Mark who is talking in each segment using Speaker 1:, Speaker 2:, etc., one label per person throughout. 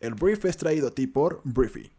Speaker 1: El brief es traído a ti por Briefy.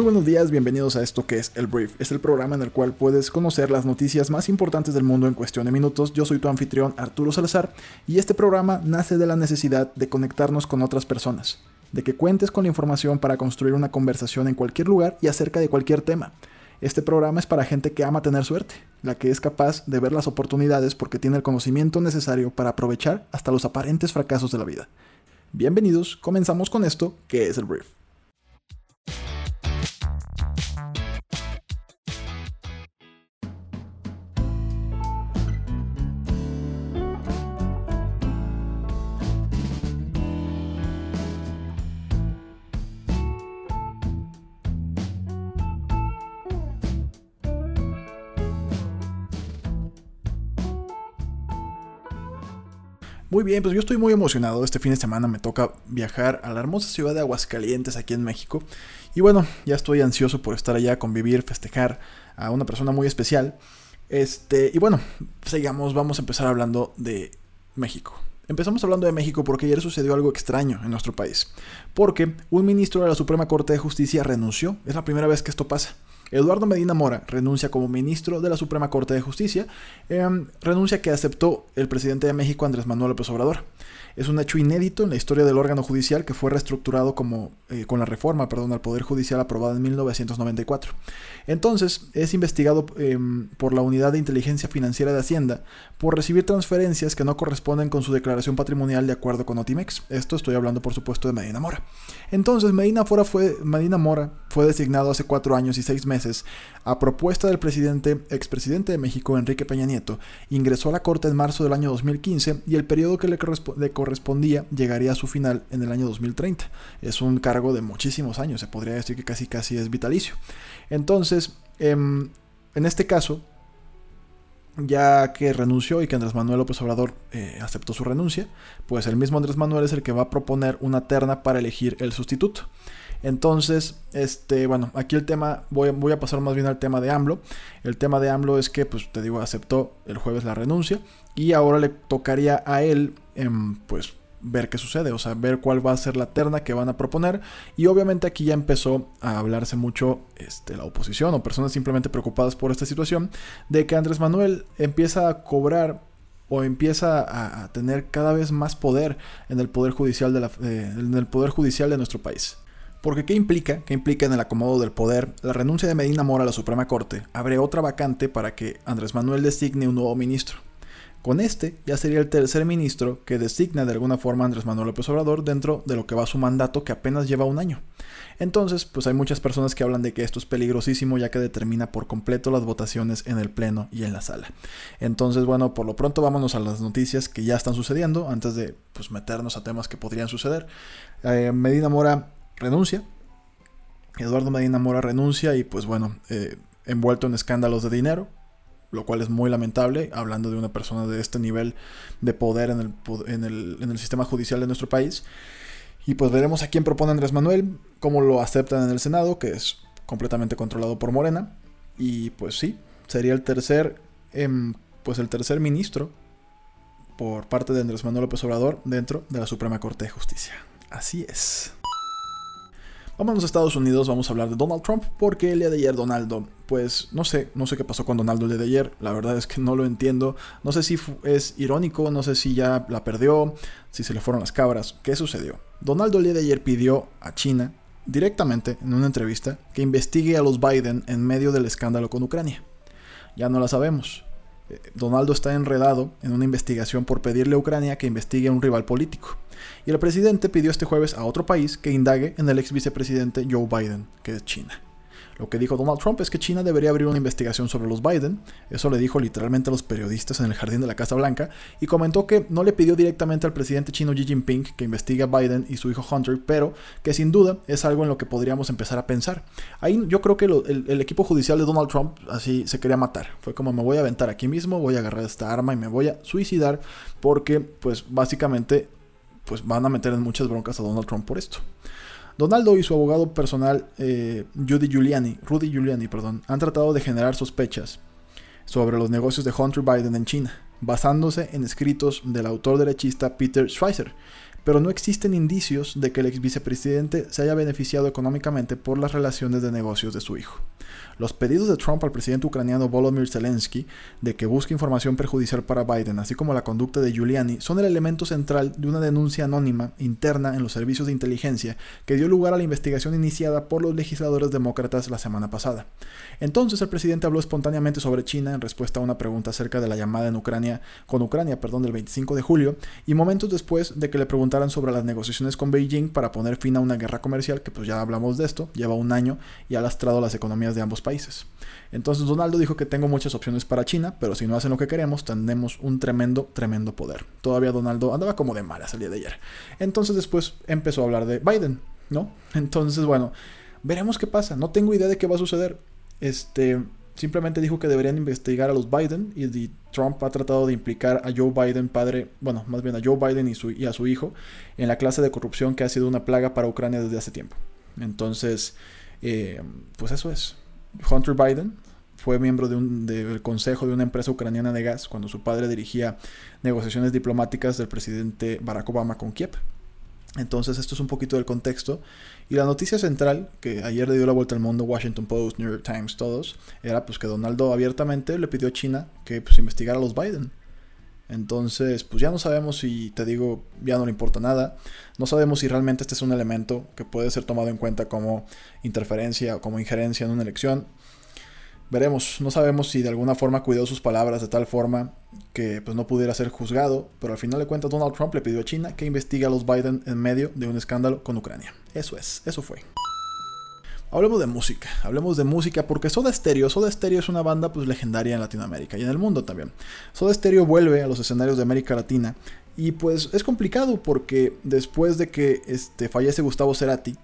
Speaker 1: Muy buenos días, bienvenidos a esto que es El Brief. Es el programa en el cual puedes conocer las noticias más importantes del mundo en cuestión de minutos. Yo soy tu anfitrión Arturo Salazar y este programa nace de la necesidad de conectarnos con otras personas, de que cuentes con la información para construir una conversación en cualquier lugar y acerca de cualquier tema. Este programa es para gente que ama tener suerte, la que es capaz de ver las oportunidades porque tiene el conocimiento necesario para aprovechar hasta los aparentes fracasos de la vida. Bienvenidos, comenzamos con esto que es el Brief. Muy bien, pues yo estoy muy emocionado. Este fin de semana me toca viajar a la hermosa ciudad de Aguascalientes, aquí en México. Y bueno, ya estoy ansioso por estar allá, convivir, festejar a una persona muy especial. Este, y bueno, sigamos, vamos a empezar hablando de México. Empezamos hablando de México porque ayer sucedió algo extraño en nuestro país. Porque un ministro de la Suprema Corte de Justicia renunció. Es la primera vez que esto pasa. Eduardo Medina Mora renuncia como ministro de la Suprema Corte de Justicia, em, renuncia que aceptó el presidente de México Andrés Manuel López Obrador. Es un hecho inédito en la historia del órgano judicial que fue reestructurado como, eh, con la reforma perdón, al Poder Judicial aprobada en 1994. Entonces, es investigado em, por la Unidad de Inteligencia Financiera de Hacienda por recibir transferencias que no corresponden con su declaración patrimonial de acuerdo con Otimex. Esto estoy hablando, por supuesto, de Medina Mora. Entonces, Medina, fue, Medina Mora fue designado hace cuatro años y seis meses a propuesta del presidente, expresidente de México, Enrique Peña Nieto. Ingresó a la Corte en marzo del año 2015 y el periodo que le correspondía llegaría a su final en el año 2030. Es un cargo de muchísimos años, se podría decir que casi casi es vitalicio. Entonces, em, en este caso, ya que renunció y que Andrés Manuel López Obrador eh, aceptó su renuncia, pues el mismo Andrés Manuel es el que va a proponer una terna para elegir el sustituto. Entonces, este, bueno, aquí el tema, voy, a pasar más bien al tema de AMLO. El tema de AMLO es que, pues te digo, aceptó el jueves la renuncia y ahora le tocaría a él, em, pues, ver qué sucede, o sea, ver cuál va a ser la terna que van a proponer. Y obviamente aquí ya empezó a hablarse mucho este, la oposición o personas simplemente preocupadas por esta situación, de que Andrés Manuel empieza a cobrar o empieza a, tener cada vez más poder en el poder judicial de la, eh, en el poder judicial de nuestro país. Porque ¿qué implica? ¿Qué implica en el acomodo del poder? La renuncia de Medina Mora a la Suprema Corte abre otra vacante para que Andrés Manuel designe un nuevo ministro. Con este ya sería el tercer ministro que designa de alguna forma Andrés Manuel López Obrador dentro de lo que va su mandato que apenas lleva un año. Entonces, pues hay muchas personas que hablan de que esto es peligrosísimo ya que determina por completo las votaciones en el Pleno y en la sala. Entonces, bueno, por lo pronto vámonos a las noticias que ya están sucediendo antes de pues, meternos a temas que podrían suceder. Eh, Medina Mora renuncia. Eduardo Medina Mora renuncia y pues bueno, eh, envuelto en escándalos de dinero, lo cual es muy lamentable, hablando de una persona de este nivel de poder en el, en el, en el sistema judicial de nuestro país. Y pues veremos a quién propone Andrés Manuel, cómo lo aceptan en el Senado, que es completamente controlado por Morena. Y pues sí, sería el tercer, em, pues el tercer ministro por parte de Andrés Manuel López Obrador dentro de la Suprema Corte de Justicia. Así es. Vámonos a Estados Unidos, vamos a hablar de Donald Trump, porque el día de ayer Donaldo, pues no sé, no sé qué pasó con Donaldo el día de ayer, la verdad es que no lo entiendo, no sé si es irónico, no sé si ya la perdió, si se le fueron las cabras, ¿qué sucedió? Donaldo el día de ayer pidió a China, directamente en una entrevista, que investigue a los Biden en medio del escándalo con Ucrania. Ya no la sabemos. Donaldo está enredado en una investigación por pedirle a Ucrania que investigue a un rival político. Y el presidente pidió este jueves a otro país que indague en el ex vicepresidente Joe Biden, que es China. Lo que dijo Donald Trump es que China debería abrir una investigación sobre los Biden, eso le dijo literalmente a los periodistas en el jardín de la Casa Blanca, y comentó que no le pidió directamente al presidente chino Xi Jinping que investigue a Biden y su hijo Hunter, pero que sin duda es algo en lo que podríamos empezar a pensar. Ahí yo creo que el, el equipo judicial de Donald Trump así se quería matar, fue como me voy a aventar aquí mismo, voy a agarrar esta arma y me voy a suicidar porque pues básicamente pues van a meter en muchas broncas a Donald Trump por esto. Donaldo y su abogado personal, eh, Judy Giuliani, Rudy Giuliani, perdón, han tratado de generar sospechas sobre los negocios de Hunter Biden en China, basándose en escritos del autor derechista Peter Schweizer, pero no existen indicios de que el ex vicepresidente se haya beneficiado económicamente por las relaciones de negocios de su hijo. Los pedidos de Trump al presidente ucraniano Volodymyr Zelensky de que busque información perjudicial para Biden, así como la conducta de Giuliani, son el elemento central de una denuncia anónima interna en los servicios de inteligencia que dio lugar a la investigación iniciada por los legisladores demócratas la semana pasada. Entonces el presidente habló espontáneamente sobre China en respuesta a una pregunta acerca de la llamada en Ucrania con Ucrania, perdón, del 25 de julio y momentos después de que le sobre las negociaciones con Beijing para poner fin a una guerra comercial que pues ya hablamos de esto, lleva un año y ha lastrado las economías de ambos países entonces Donaldo dijo que tengo muchas opciones para China, pero si no hacen lo que queremos, tendremos un tremendo, tremendo poder. Todavía Donaldo andaba como de malas el día de ayer. Entonces después empezó a hablar de Biden, ¿no? Entonces, bueno, veremos qué pasa. No tengo idea de qué va a suceder. Este, simplemente dijo que deberían investigar a los Biden y Trump ha tratado de implicar a Joe Biden, padre, bueno, más bien a Joe Biden y, su, y a su hijo, en la clase de corrupción que ha sido una plaga para Ucrania desde hace tiempo. Entonces, eh, pues eso es. Hunter Biden fue miembro de un, del consejo de una empresa ucraniana de gas cuando su padre dirigía negociaciones diplomáticas del presidente Barack Obama con Kiev. Entonces esto es un poquito del contexto. Y la noticia central, que ayer le dio la vuelta al mundo, Washington Post, New York Times, todos, era pues que Donaldo abiertamente le pidió a China que pues, investigara a los Biden. Entonces, pues ya no sabemos si, te digo, ya no le importa nada. No sabemos si realmente este es un elemento que puede ser tomado en cuenta como interferencia o como injerencia en una elección. Veremos, no sabemos si de alguna forma cuidó sus palabras de tal forma que pues, no pudiera ser juzgado, pero al final de cuentas Donald Trump le pidió a China que investigue a los Biden en medio de un escándalo con Ucrania. Eso es, eso fue. Hablemos de música, hablemos de música porque Soda Stereo, Soda Stereo es una banda pues legendaria en Latinoamérica y en el mundo también. Soda Stereo vuelve a los escenarios de América Latina y pues es complicado porque después de que este, fallece Gustavo Cerati,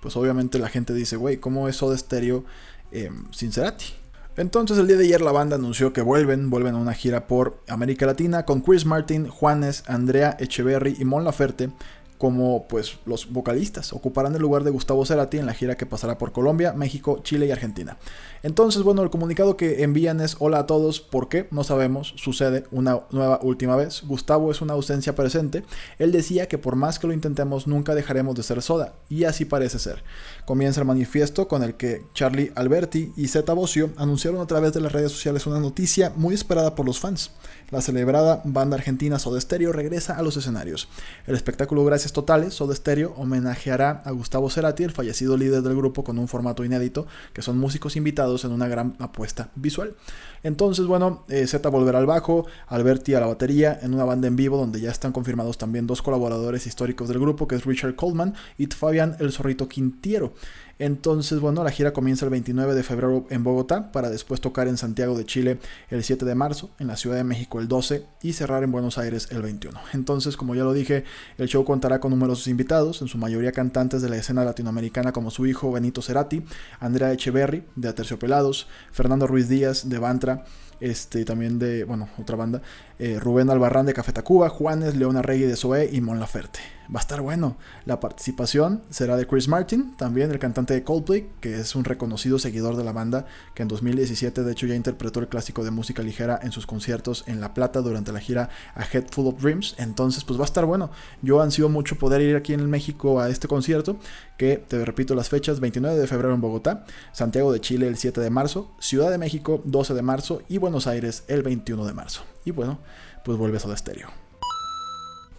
Speaker 1: pues obviamente la gente dice, güey, ¿cómo es Soda Stereo em, sin Cerati? Entonces el día de ayer la banda anunció que vuelven, vuelven a una gira por América Latina con Chris Martin, Juanes, Andrea Echeverry y Mon Laferte como pues los vocalistas ocuparán el lugar de Gustavo Cerati en la gira que pasará por Colombia, México, Chile y Argentina. Entonces, bueno, el comunicado que envían es hola a todos, ¿por qué? No sabemos, sucede una nueva última vez. Gustavo es una ausencia presente. Él decía que por más que lo intentemos nunca dejaremos de ser soda, y así parece ser. Comienza el manifiesto con el que Charlie Alberti y Zeta Bocio anunciaron a través de las redes sociales una noticia muy esperada por los fans. La celebrada banda argentina Soda Stereo regresa a los escenarios. El espectáculo gracias totales, Soda Stereo homenajeará a Gustavo Cerati, el fallecido líder del grupo, con un formato inédito, que son músicos invitados en una gran apuesta visual. Entonces, bueno, eh, Z volverá al bajo, Alberti a la batería, en una banda en vivo donde ya están confirmados también dos colaboradores históricos del grupo, que es Richard Coleman y Fabián El Zorrito Quintiero. Entonces, bueno, la gira comienza el 29 de febrero en Bogotá para después tocar en Santiago de Chile el 7 de marzo, en la Ciudad de México el 12 y cerrar en Buenos Aires el 21. Entonces, como ya lo dije, el show contará con numerosos invitados, en su mayoría cantantes de la escena latinoamericana como su hijo Benito Cerati, Andrea Echeverry de Aterciopelados, Fernando Ruiz Díaz de Bantra, este, también de, bueno, otra banda, eh, Rubén Albarrán de Café Tacuba, Juanes, León Arregui de Zoé y Mon Laferte. Va a estar bueno. La participación será de Chris Martin, también el cantante de Coldplay, que es un reconocido seguidor de la banda, que en 2017 de hecho ya interpretó el clásico de música ligera en sus conciertos en La Plata durante la gira A Head Full of Dreams. Entonces, pues va a estar bueno. Yo ansío mucho poder ir aquí en México a este concierto, que te repito las fechas, 29 de febrero en Bogotá, Santiago de Chile el 7 de marzo, Ciudad de México 12 de marzo y Buenos Aires el 21 de marzo. Y bueno, pues vuelve a Soda Stereo.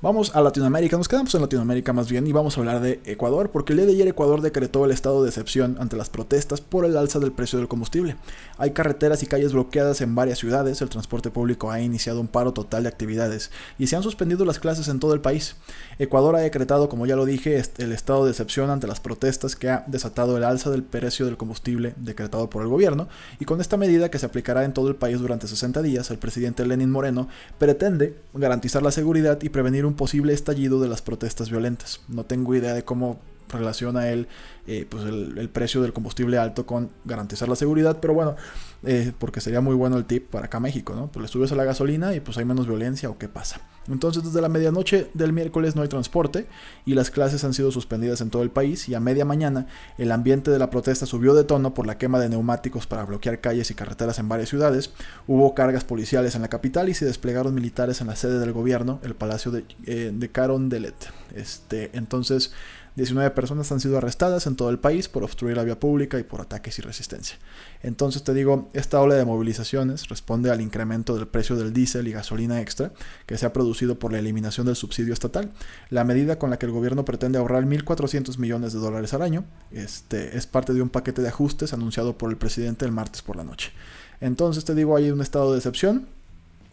Speaker 1: Vamos a Latinoamérica, nos quedamos en Latinoamérica más bien y vamos a hablar de Ecuador, porque el día de ayer Ecuador decretó el estado de excepción ante las protestas por el alza del precio del combustible. Hay carreteras y calles bloqueadas en varias ciudades, el transporte público ha iniciado un paro total de actividades y se han suspendido las clases en todo el país. Ecuador ha decretado, como ya lo dije, el estado de excepción ante las protestas que ha desatado el alza del precio del combustible decretado por el gobierno y con esta medida que se aplicará en todo el país durante 60 días, el presidente Lenin Moreno pretende garantizar la seguridad y prevenir un posible estallido de las protestas violentas. No tengo idea de cómo relaciona él eh, pues el, precio del combustible alto con garantizar la seguridad, pero bueno, eh, porque sería muy bueno el tip para acá México, ¿no? Pues le subes a la gasolina y pues hay menos violencia o qué pasa. Entonces desde la medianoche del miércoles no hay transporte y las clases han sido suspendidas en todo el país y a media mañana el ambiente de la protesta subió de tono por la quema de neumáticos para bloquear calles y carreteras en varias ciudades, hubo cargas policiales en la capital y se desplegaron militares en la sede del gobierno, el palacio de, eh, de Carondelet. Este, entonces 19 personas han sido arrestadas todo el país por obstruir la vía pública y por ataques y resistencia. Entonces te digo, esta ola de movilizaciones responde al incremento del precio del diésel y gasolina extra que se ha producido por la eliminación del subsidio estatal. La medida con la que el gobierno pretende ahorrar 1.400 millones de dólares al año este, es parte de un paquete de ajustes anunciado por el presidente el martes por la noche. Entonces te digo, hay un estado de excepción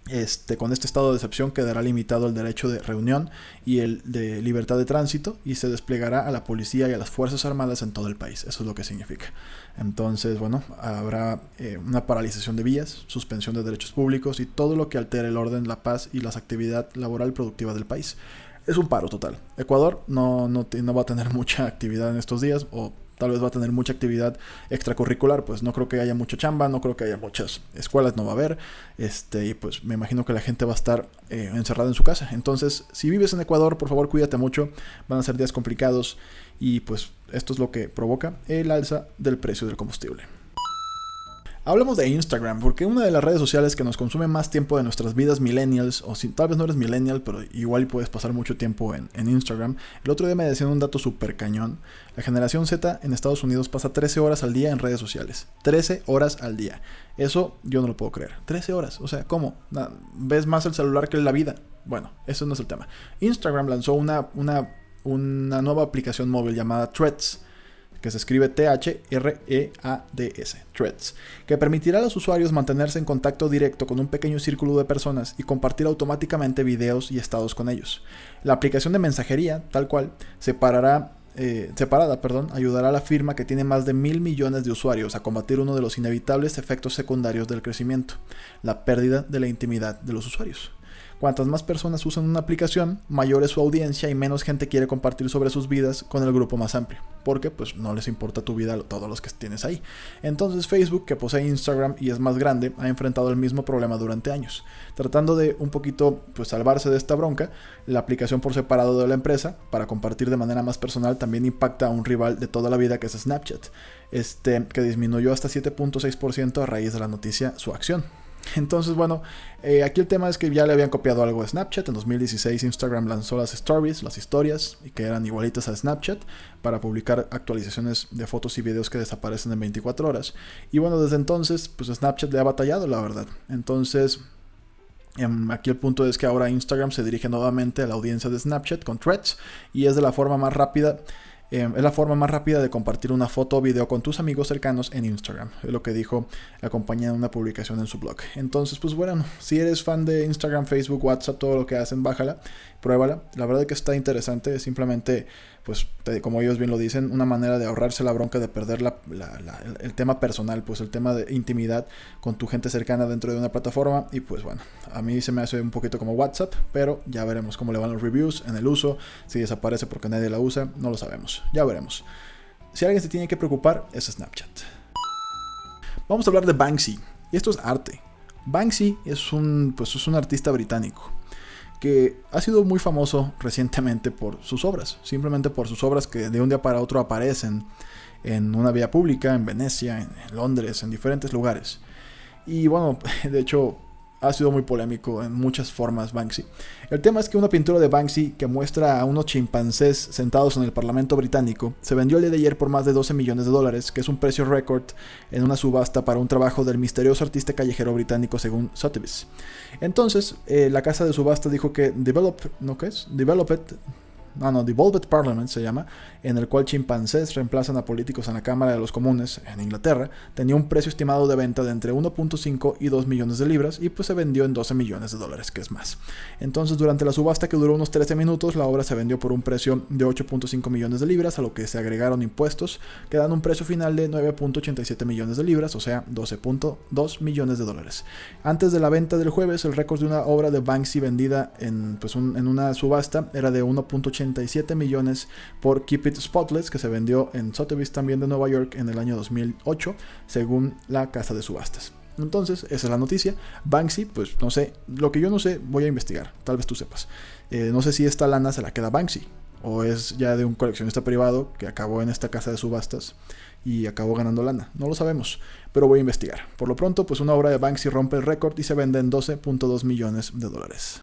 Speaker 1: este, con este estado de excepción quedará limitado el derecho de reunión y el de libertad de tránsito y se desplegará a la policía y a las Fuerzas Armadas en todo el país. Eso es lo que significa. Entonces, bueno, habrá eh, una paralización de vías, suspensión de derechos públicos y todo lo que altere el orden, la paz y la actividad laboral productiva del país. Es un paro total. Ecuador no, no, no va a tener mucha actividad en estos días o tal vez va a tener mucha actividad extracurricular, pues no creo que haya mucha chamba, no creo que haya muchas escuelas, no va a haber, este, y pues me imagino que la gente va a estar eh, encerrada en su casa. Entonces, si vives en Ecuador, por favor cuídate mucho, van a ser días complicados y pues esto es lo que provoca el alza del precio del combustible. Hablemos de Instagram, porque una de las redes sociales que nos consume más tiempo de nuestras vidas millennials, o si tal vez no eres millennial, pero igual puedes pasar mucho tiempo en, Instagram. El otro día me decían un dato súper cañón. La generación Z en Estados Unidos pasa 13 horas al día en redes sociales. 13 horas al día. Eso yo no lo puedo creer. 13 horas. O sea, ¿cómo? ¿Ves más el celular que la vida? Bueno, eso no es el tema. Instagram lanzó una, una, una nueva aplicación móvil llamada Threads que se escribe T-H-R-E-A-D-S, Threads, que permitirá a los usuarios mantenerse en contacto directo con un pequeño círculo de personas y compartir automáticamente videos y estados con ellos. La aplicación de mensajería, tal cual, separará eh, separada, perdón, ayudará a la firma que tiene más de mil millones de usuarios a combatir uno de los inevitables efectos secundarios del crecimiento, la pérdida de la intimidad de los usuarios. Cuantas más personas usan una aplicación, mayor es su audiencia y menos gente quiere compartir sobre sus vidas con el grupo más amplio, porque pues no les importa tu vida a todos los que tienes ahí. Entonces Facebook, que posee Instagram y es más grande, ha enfrentado el mismo problema durante años. Tratando de un poquito pues salvarse de esta bronca, la aplicación por separado de la empresa para compartir de manera más personal también impacta a un rival de toda la vida que es Snapchat, este que disminuyó hasta 7.6% a raíz de la noticia su acción. Entonces, bueno, eh, aquí el tema es que ya le habían copiado algo a Snapchat. En 2016 Instagram lanzó las stories, las historias, y que eran igualitas a Snapchat, para publicar actualizaciones de fotos y videos que desaparecen en 24 horas. Y bueno, desde entonces, pues Snapchat le ha batallado, la verdad. Entonces, em, Aquí el punto es que ahora Instagram se dirige nuevamente a la audiencia de Snapchat con threads y es de la forma más rápida Em, es la forma más rápida de compartir una foto o video con tus amigos cercanos en Instagram. Es lo que dijo la compañía en una publicación en su blog. Entonces, pues bueno, si eres fan de Instagram, Facebook, WhatsApp, todo lo que hacen, bájala, pruébala. La verdad es que está interesante. Simplemente pues como ellos bien lo dicen, una manera de ahorrarse la bronca de perder la, el, tema personal, pues el tema de intimidad con tu gente cercana dentro de una plataforma. Y pues bueno, a mí se me hace un poquito como WhatsApp, pero ya veremos cómo le van los reviews en el uso, si desaparece porque nadie la usa, no lo sabemos, ya veremos. Si alguien se tiene que preocupar, es Snapchat. Vamos a hablar de Banksy, y esto es arte. Banksy es un, pues es un artista británico que ha sido muy famoso recientemente por sus obras, simplemente por sus obras que de un día para otro aparecen en una vía pública, en Venecia, en Londres, en diferentes lugares. Y bueno, de hecho, ha sido muy polémico en muchas formas Banksy. El tema es que una pintura de Banksy que muestra a unos chimpancés sentados en el Parlamento británico se vendió el día de ayer por más de 12 millones de dólares, que es un precio récord en una subasta para un trabajo del misterioso artista callejero británico según Sotheby's. Entonces, eh, la casa de subasta dijo que Develop, ¿no qué es? Developed no, no, Devolved Parliament se llama, en el cual chimpancés reemplazan a políticos en la Cámara de los Comunes en Inglaterra, tenía un precio estimado de venta de entre 1.5 y 2 millones de libras y pues se vendió en 12 millones de dólares, que es más. Entonces durante la subasta que duró unos 13 minutos, la obra se vendió por un precio de 8.5 millones de libras, a lo que se agregaron impuestos, quedando un precio final de 9.87 millones de libras, o sea, 12.2 millones de dólares. Antes de la venta del jueves, el récord de una obra de Banksy vendida en, pues, en una subasta era de 1.80 millones por Keep It Spotless, que se vendió en Sotheby's también de Nueva York en el año 2008, según la casa de subastas. Entonces, esa es la noticia. Banksy, pues no sé, lo que yo no sé, voy a investigar, tal vez tú sepas. Eh, no sé si esta lana se la queda Banksy, o es ya de un coleccionista privado que acabó en esta casa de subastas y acabó ganando lana. No lo sabemos, pero voy a investigar. Por lo pronto, pues una obra de Banksy rompe el récord y se vende en 12.2 millones de dólares.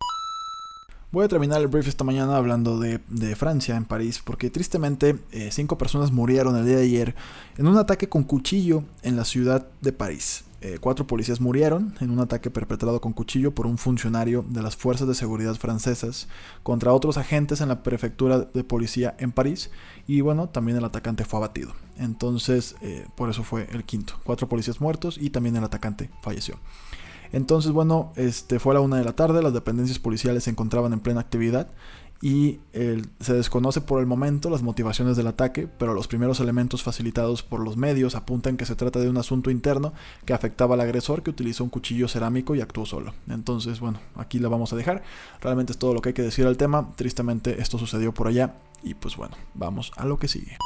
Speaker 1: Voy a terminar el brief esta mañana hablando de, Francia, en París, porque tristemente eh, cinco personas murieron el día de ayer en un ataque con cuchillo en la ciudad de París. Eh, cuatro policías murieron en un ataque perpetrado con cuchillo por un funcionario de las fuerzas de seguridad francesas contra otros agentes en la prefectura de policía en París y bueno, también el atacante fue abatido. Entonces, eh, por eso fue el quinto. Cuatro policías muertos y también el atacante falleció. Entonces, bueno, este, fue a la una de la tarde, las dependencias policiales se encontraban en plena actividad y se desconoce por el momento las motivaciones del ataque, pero los primeros elementos facilitados por los medios apuntan que se trata de un asunto interno que afectaba al agresor que utilizó un cuchillo cerámico y actuó solo. Entonces, bueno, aquí la vamos a dejar. Realmente es todo lo que hay que decir al tema. Tristemente esto sucedió por allá y pues bueno, vamos a lo que sigue.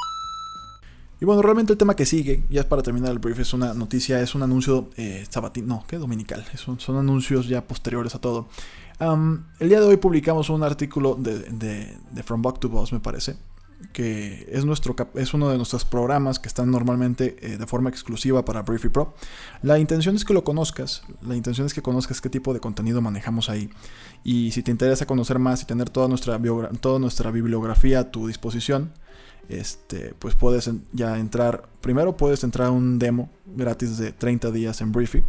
Speaker 1: Y bueno, realmente el tema que sigue, ya es para terminar el brief, es una noticia, es un anuncio eh, sabatino, no, que dominical, son, son anuncios ya posteriores a todo. el día de hoy publicamos un artículo de, de, From Buck to Boss, me parece, que es, nuestro, es uno de nuestros programas que están normalmente eh, de forma exclusiva para Briefy Pro. La intención es que lo conozcas, la intención es que conozcas qué tipo de contenido manejamos ahí. Y si te interesa conocer más y tener toda nuestra, toda nuestra bibliografía a tu disposición, este, pues puedes ya entrar, primero puedes entrar a un demo gratis de 30 días en Briefy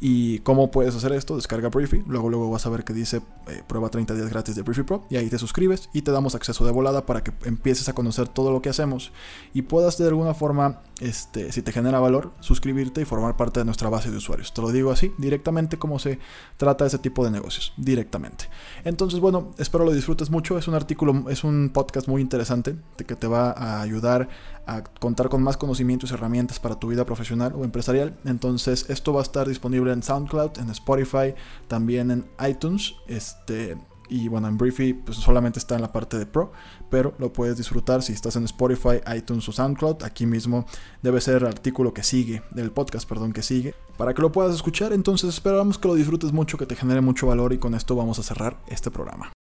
Speaker 1: ¿Y cómo puedes hacer esto? Descarga Briefy, luego luego vas a ver que dice eh, prueba 30 días gratis de Briefy Pro y ahí te suscribes y te damos acceso de volada para que empieces a conocer todo lo que hacemos y puedas de alguna forma, este, si te genera valor, suscribirte y formar parte de nuestra base de usuarios. Te lo digo así, directamente como se trata ese tipo de negocios, directamente. Entonces, bueno, espero lo disfrutes mucho. Es un artículo, es un podcast muy interesante que te va a ayudar a contar con más conocimientos y herramientas para tu vida profesional o empresarial. Entonces, esto va a estar disponible en SoundCloud, en Spotify, también en iTunes. Este, y bueno, en Briefy pues solamente está en la parte de Pro, pero lo puedes disfrutar si estás en Spotify, iTunes o SoundCloud. Aquí mismo debe ser el artículo que sigue, del podcast, perdón, que sigue, para que lo puedas escuchar. Entonces esperamos que lo disfrutes mucho, que te genere mucho valor y con esto vamos a cerrar este programa.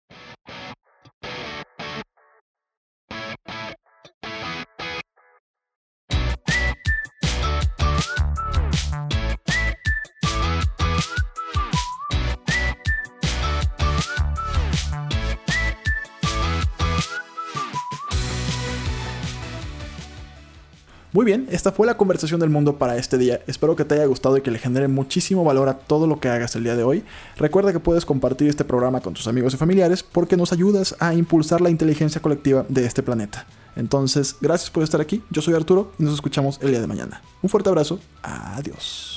Speaker 1: Muy bien, esta fue la conversación del mundo para este día. Espero que te haya gustado y que le genere muchísimo valor a todo lo que hagas el día de hoy. Recuerda que puedes compartir este programa con tus amigos y familiares porque nos ayudas a impulsar la inteligencia colectiva de este planeta. Entonces, gracias por estar aquí. Yo soy Arturo y nos escuchamos el día de mañana. Un fuerte abrazo. Adiós.